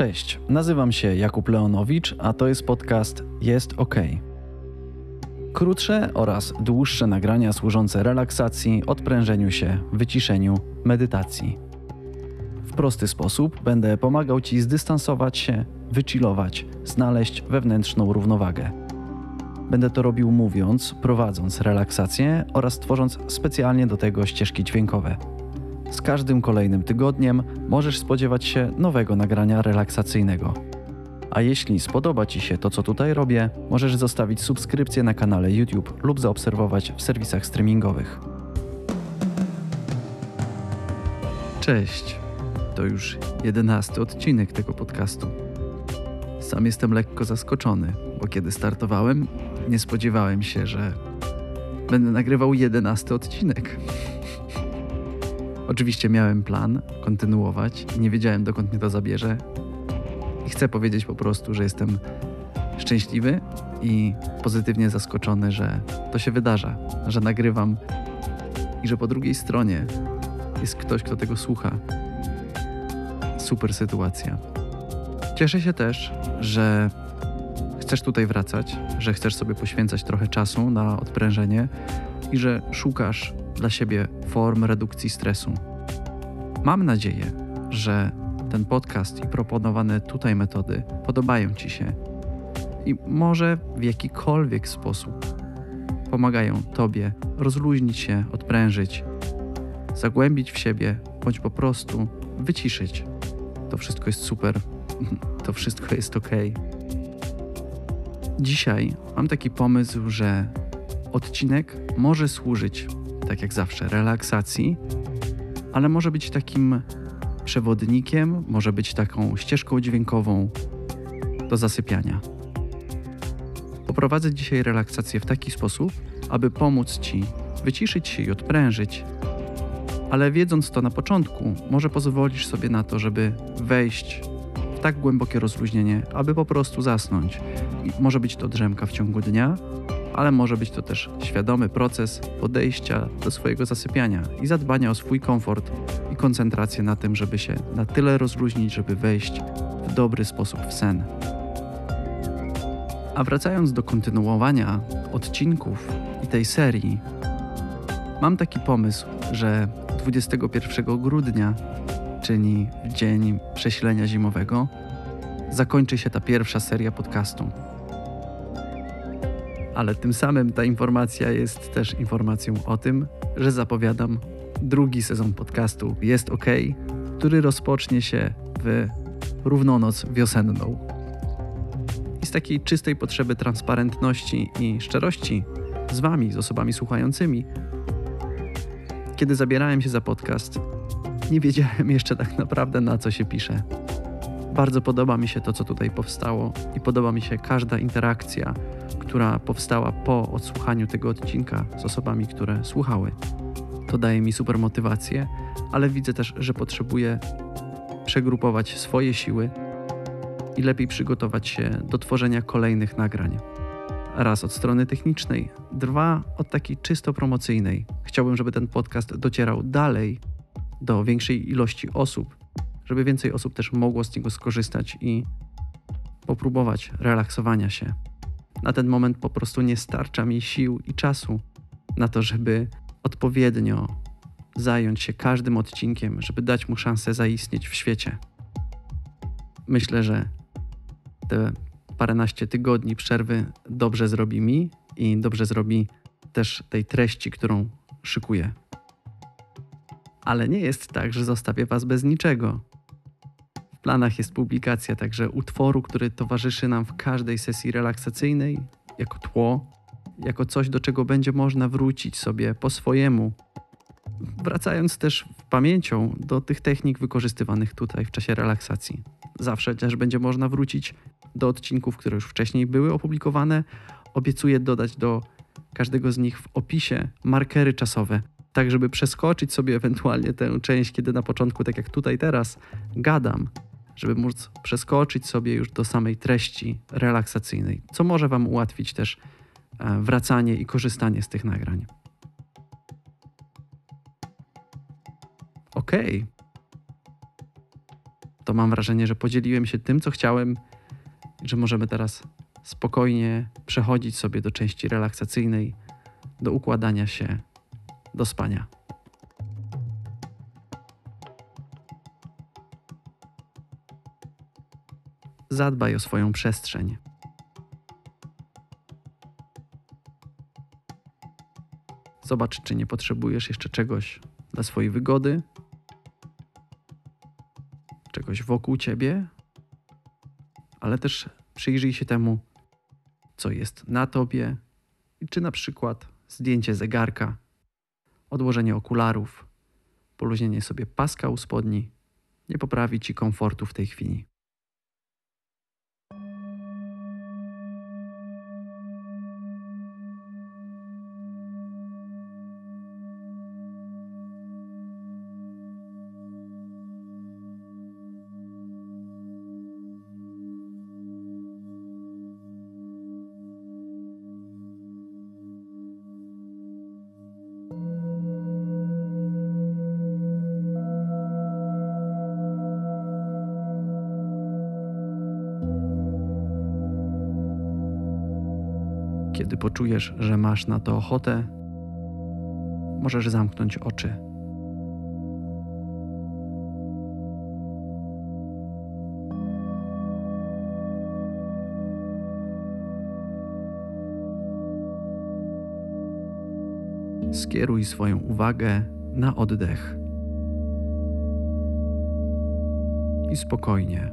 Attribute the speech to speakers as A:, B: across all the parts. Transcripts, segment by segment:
A: Cześć, nazywam się Jakub Leonowicz, a to jest podcast Jest OK. Krótsze oraz dłuższe nagrania służące relaksacji, odprężeniu się, wyciszeniu, medytacji. W prosty sposób będę pomagał Ci zdystansować się, wychillować, znaleźć wewnętrzną równowagę. Będę to robił mówiąc, prowadząc relaksację oraz tworząc specjalnie do tego ścieżki dźwiękowe. Z każdym kolejnym tygodniem możesz spodziewać się nowego nagrania relaksacyjnego. A jeśli spodoba Ci się to, co tutaj robię, możesz zostawić subskrypcję na kanale YouTube lub zaobserwować w serwisach streamingowych. Cześć, to już jedenasty odcinek tego podcastu. Sam jestem lekko zaskoczony, bo kiedy startowałem, nie spodziewałem się, że będę nagrywał jedenasty odcinek. Oczywiście miałem plan kontynuować nie wiedziałem dokąd mnie to zabierze. I chcę powiedzieć po prostu, że jestem szczęśliwy i pozytywnie zaskoczony, że to się wydarza, że nagrywam i że po drugiej stronie jest ktoś, kto tego słucha. Super sytuacja. Cieszę się też, że chcesz tutaj wracać, że chcesz sobie poświęcać trochę czasu na odprężenie i że szukasz dla siebie form redukcji stresu. Mam nadzieję, że ten podcast i proponowane tutaj metody podobają Ci się i może w jakikolwiek sposób pomagają Tobie rozluźnić się, odprężyć, zagłębić w siebie, bądź po prostu wyciszyć. To wszystko jest super, to wszystko jest ok. Dzisiaj mam taki pomysł, że odcinek może służyć tak jak zawsze, relaksacji, ale może być takim przewodnikiem, może być taką ścieżką dźwiękową do zasypiania. Poprowadzę dzisiaj relaksację w taki sposób, aby pomóc Ci wyciszyć się i odprężyć, ale wiedząc to na początku, może pozwolisz sobie na to, żeby wejść w tak głębokie rozluźnienie, aby po prostu zasnąć. I może być to drzemka w ciągu dnia, ale może być to też świadomy proces podejścia do swojego zasypiania i zadbania o swój komfort i koncentrację na tym, żeby się na tyle rozluźnić, żeby wejść w dobry sposób w sen. A wracając do kontynuowania odcinków i tej serii, mam taki pomysł, że 21 grudnia, czyli w dzień przesilenia zimowego, zakończy się ta pierwsza seria podcastu ale tym samym ta informacja jest też informacją o tym, że zapowiadam drugi sezon podcastu Jest OK, który rozpocznie się w równonoc wiosenną. I z takiej czystej potrzeby transparentności i szczerości z Wami, z osobami słuchającymi, kiedy zabierałem się za podcast, nie wiedziałem jeszcze tak naprawdę na co się pisze. Bardzo podoba mi się to, co tutaj powstało, i podoba mi się każda interakcja, która powstała po odsłuchaniu tego odcinka z osobami, które słuchały. To daje mi super motywację, ale widzę też, że potrzebuję przegrupować swoje siły i lepiej przygotować się do tworzenia kolejnych nagrań. Raz od strony technicznej, dwa od takiej czysto promocyjnej. Chciałbym, żeby ten podcast docierał dalej do większej ilości osób, żeby więcej osób też mogło z niego skorzystać i popróbować relaksowania się. Na ten moment po prostu nie starcza mi sił i czasu na to, żeby odpowiednio zająć się każdym odcinkiem, żeby dać mu szansę zaistnieć w świecie. Myślę, że te paręnaście tygodni przerwy dobrze zrobi mi i dobrze zrobi też tej treści, którą szykuję. Ale nie jest tak, że zostawię Was bez niczego. Planach jest publikacja także utworu, który towarzyszy nam w każdej sesji relaksacyjnej, jako tło, jako coś, do czego będzie można wrócić sobie po swojemu, wracając też pamięcią do tych technik wykorzystywanych tutaj w czasie relaksacji. Zawsze też będzie można wrócić do odcinków, które już wcześniej były opublikowane. Obiecuję dodać do każdego z nich w opisie markery czasowe, tak żeby przeskoczyć sobie ewentualnie tę część, kiedy na początku, tak jak tutaj teraz, gadam, żeby móc przeskoczyć sobie już do samej treści relaksacyjnej, co może Wam ułatwić też e, wracanie i korzystanie z tych nagrań. Ok. to mam wrażenie, że podzieliłem się tym, co chciałem, że możemy teraz spokojnie przechodzić sobie do części relaksacyjnej, do układania się, do spania. Zadbaj o swoją przestrzeń. Zobacz, czy nie potrzebujesz jeszcze czegoś dla swojej wygody, czegoś wokół ciebie, ale też przyjrzyj się temu, co jest na tobie, czy na przykład zdjęcie zegarka, odłożenie okularów, poluźnienie sobie paska u spodni nie poprawi ci komfortu w tej chwili. Kiedy poczujesz, że masz na to ochotę, możesz zamknąć oczy. Skieruj swoją uwagę na oddech. I spokojnie,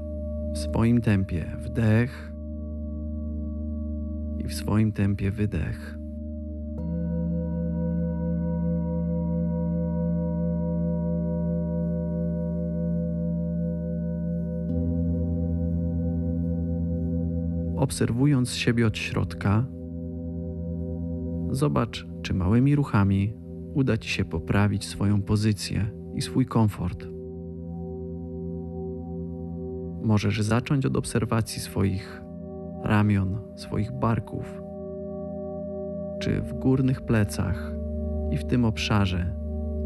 A: w swoim tempie wdech w swoim tempie wydech. Obserwując siebie od środka, zobacz, czy małymi ruchami uda Ci się poprawić swoją pozycję i swój komfort. Możesz zacząć od obserwacji swoich ramion, swoich barków, czy w górnych plecach i w tym obszarze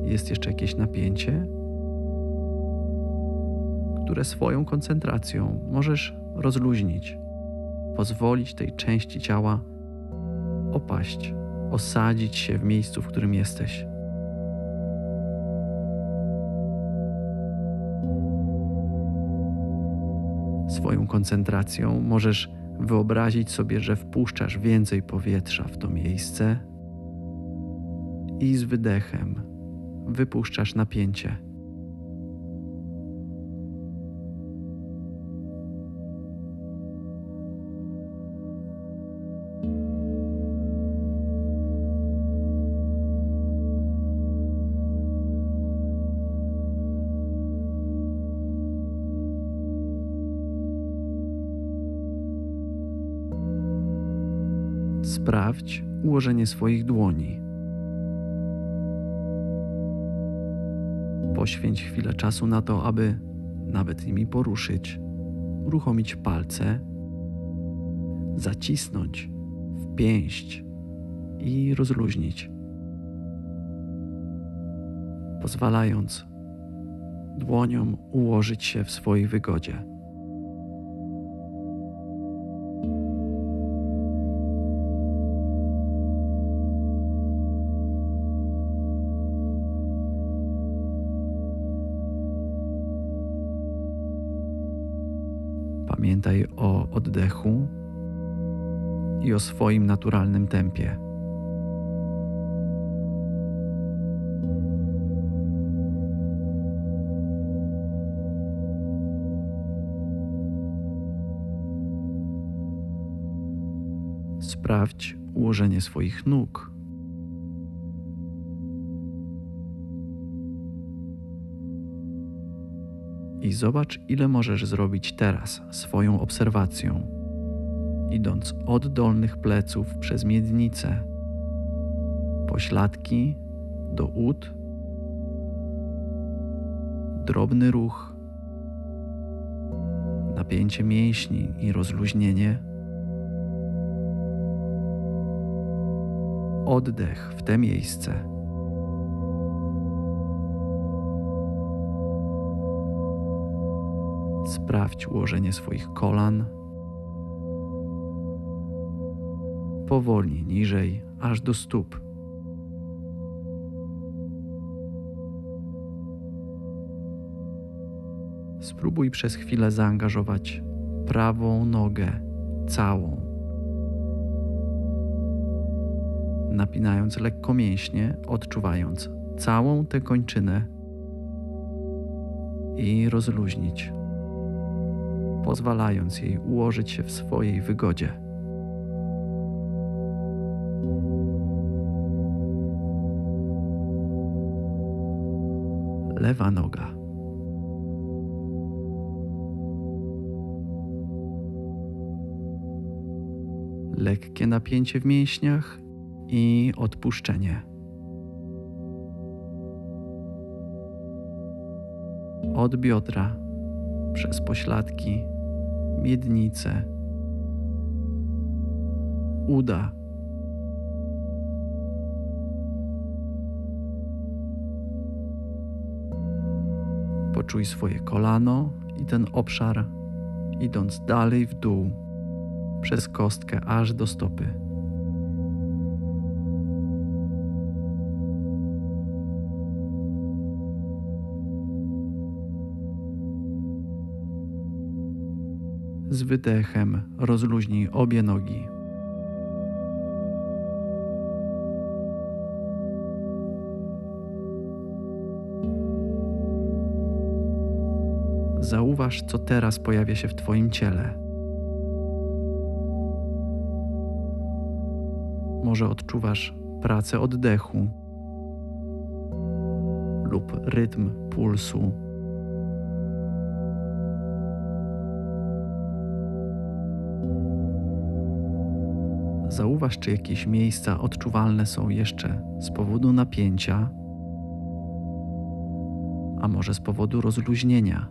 A: jest jeszcze jakieś napięcie, które swoją koncentracją możesz rozluźnić, pozwolić tej części ciała opaść, osadzić się w miejscu, w którym jesteś. Swoją koncentracją możesz wyobrazić sobie, że wpuszczasz więcej powietrza w to miejsce i z wydechem wypuszczasz napięcie. Sprawdź ułożenie swoich dłoni. Poświęć chwilę czasu na to, aby nawet nimi poruszyć, uruchomić palce, zacisnąć w pięść i rozluźnić, pozwalając dłoniom ułożyć się w swojej wygodzie. Pamiętaj o oddechu i o swoim naturalnym tempie. Sprawdź ułożenie swoich nóg. I zobacz, ile możesz zrobić teraz swoją obserwacją, idąc od dolnych pleców przez miednicę, pośladki do ud, drobny ruch, napięcie mięśni i rozluźnienie, oddech w te miejsce. Sprawdź ułożenie swoich kolan. Powoli niżej, aż do stóp. Spróbuj przez chwilę zaangażować prawą nogę całą. Napinając lekko mięśnie, odczuwając całą tę kończynę i rozluźnić, pozwalając jej ułożyć się w swojej wygodzie. Lewa noga. lekkie napięcie w mięśniach i odpuszczenie. Od biodra przez pośladki, miednice, uda. Poczuj swoje kolano i ten obszar, idąc dalej w dół przez kostkę aż do stopy. Z wydechem rozluźnij obie nogi. Zauważ, co teraz pojawia się w Twoim ciele. Może odczuwasz pracę oddechu lub rytm pulsu. Zauważ, czy jakieś miejsca odczuwalne są jeszcze z powodu napięcia, a może z powodu rozluźnienia.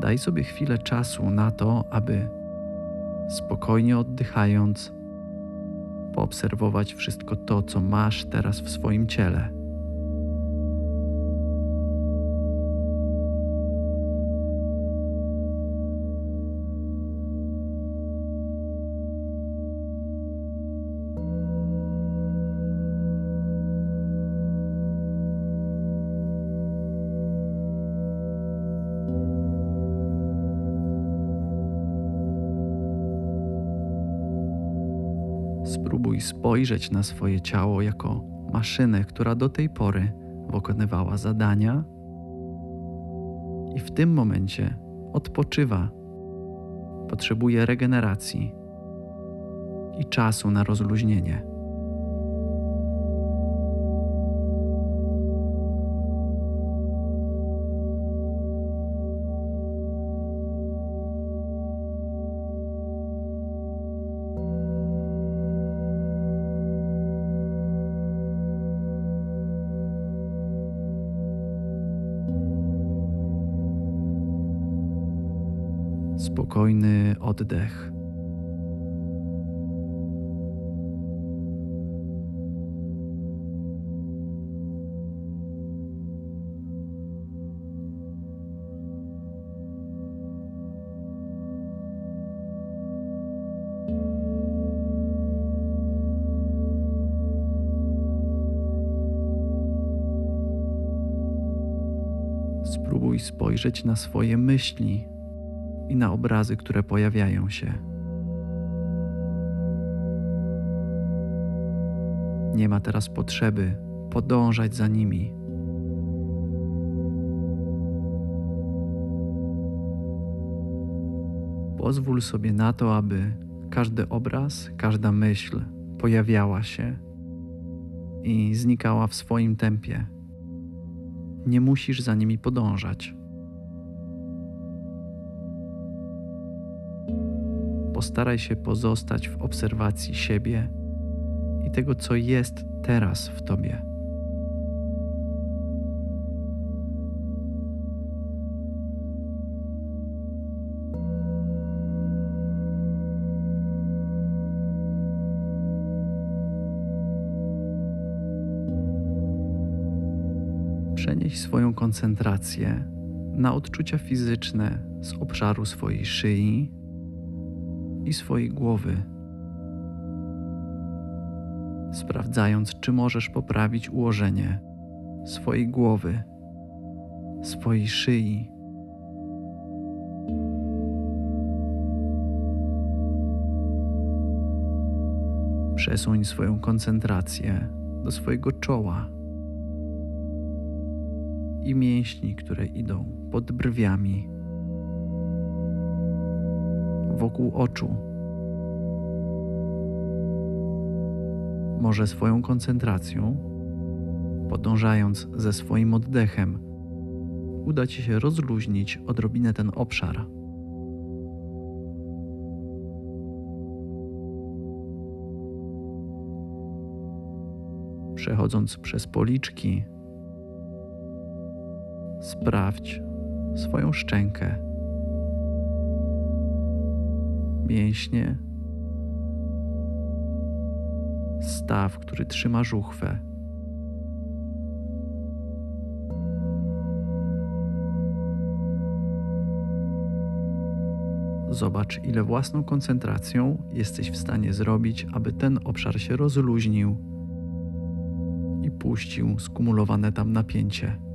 A: Daj sobie chwilę czasu na to, aby spokojnie oddychając, poobserwować wszystko to, co masz teraz w swoim ciele. Spojrzeć na swoje ciało jako maszynę, która do tej pory wykonywała zadania i w tym momencie odpoczywa. Potrzebuje regeneracji i czasu na rozluźnienie. Spokojny oddech. Spróbuj spojrzeć na swoje myśli i na obrazy, które pojawiają się. Nie ma teraz potrzeby podążać za nimi. Pozwól sobie na to, aby każdy obraz, każda myśl pojawiała się i znikała w swoim tempie. Nie musisz za nimi podążać. Postaraj się pozostać w obserwacji siebie i tego, co jest teraz w tobie. Przenieś swoją koncentrację na odczucia fizyczne z obszaru swojej szyi i swojej głowy, sprawdzając, czy możesz poprawić ułożenie swojej głowy, swojej szyi. Przesuń swoją koncentrację do swojego czoła i mięśni, które idą pod brwiami, wokół oczu. Może swoją koncentracją, podążając ze swoim oddechem, uda Ci się rozluźnić odrobinę ten obszar. Przechodząc przez policzki, sprawdź swoją szczękę, mięśnie, staw, który trzyma żuchwę. Zobacz, ile własną koncentracją jesteś w stanie zrobić, aby ten obszar się rozluźnił i puścił skumulowane tam napięcie.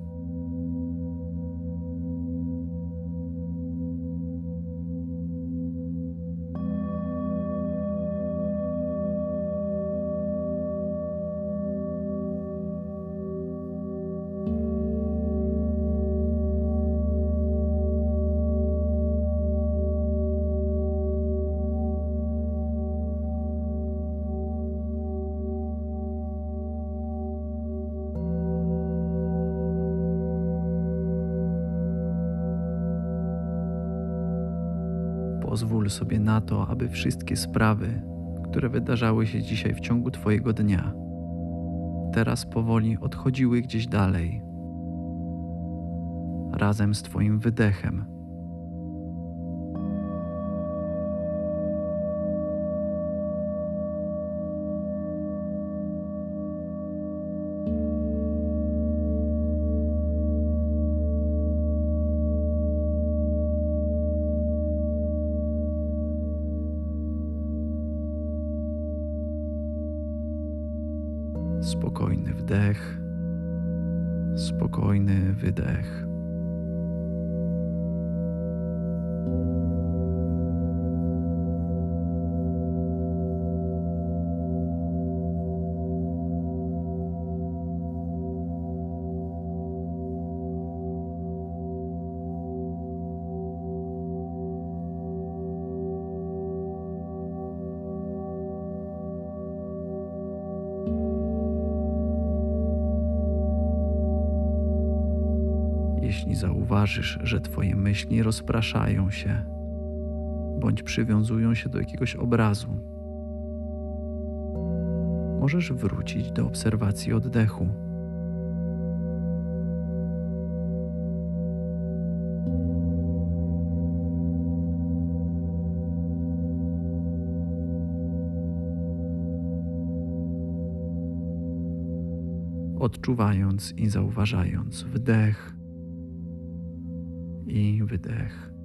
A: Sobie na to, aby wszystkie sprawy, które wydarzały się dzisiaj w ciągu Twojego dnia, teraz powoli odchodziły gdzieś dalej, razem z Twoim wydechem. Jeśli zauważysz, że Twoje myśli rozpraszają się bądź przywiązują się do jakiegoś obrazu, możesz wrócić do obserwacji oddechu. Odczuwając i zauważając wdech wydech.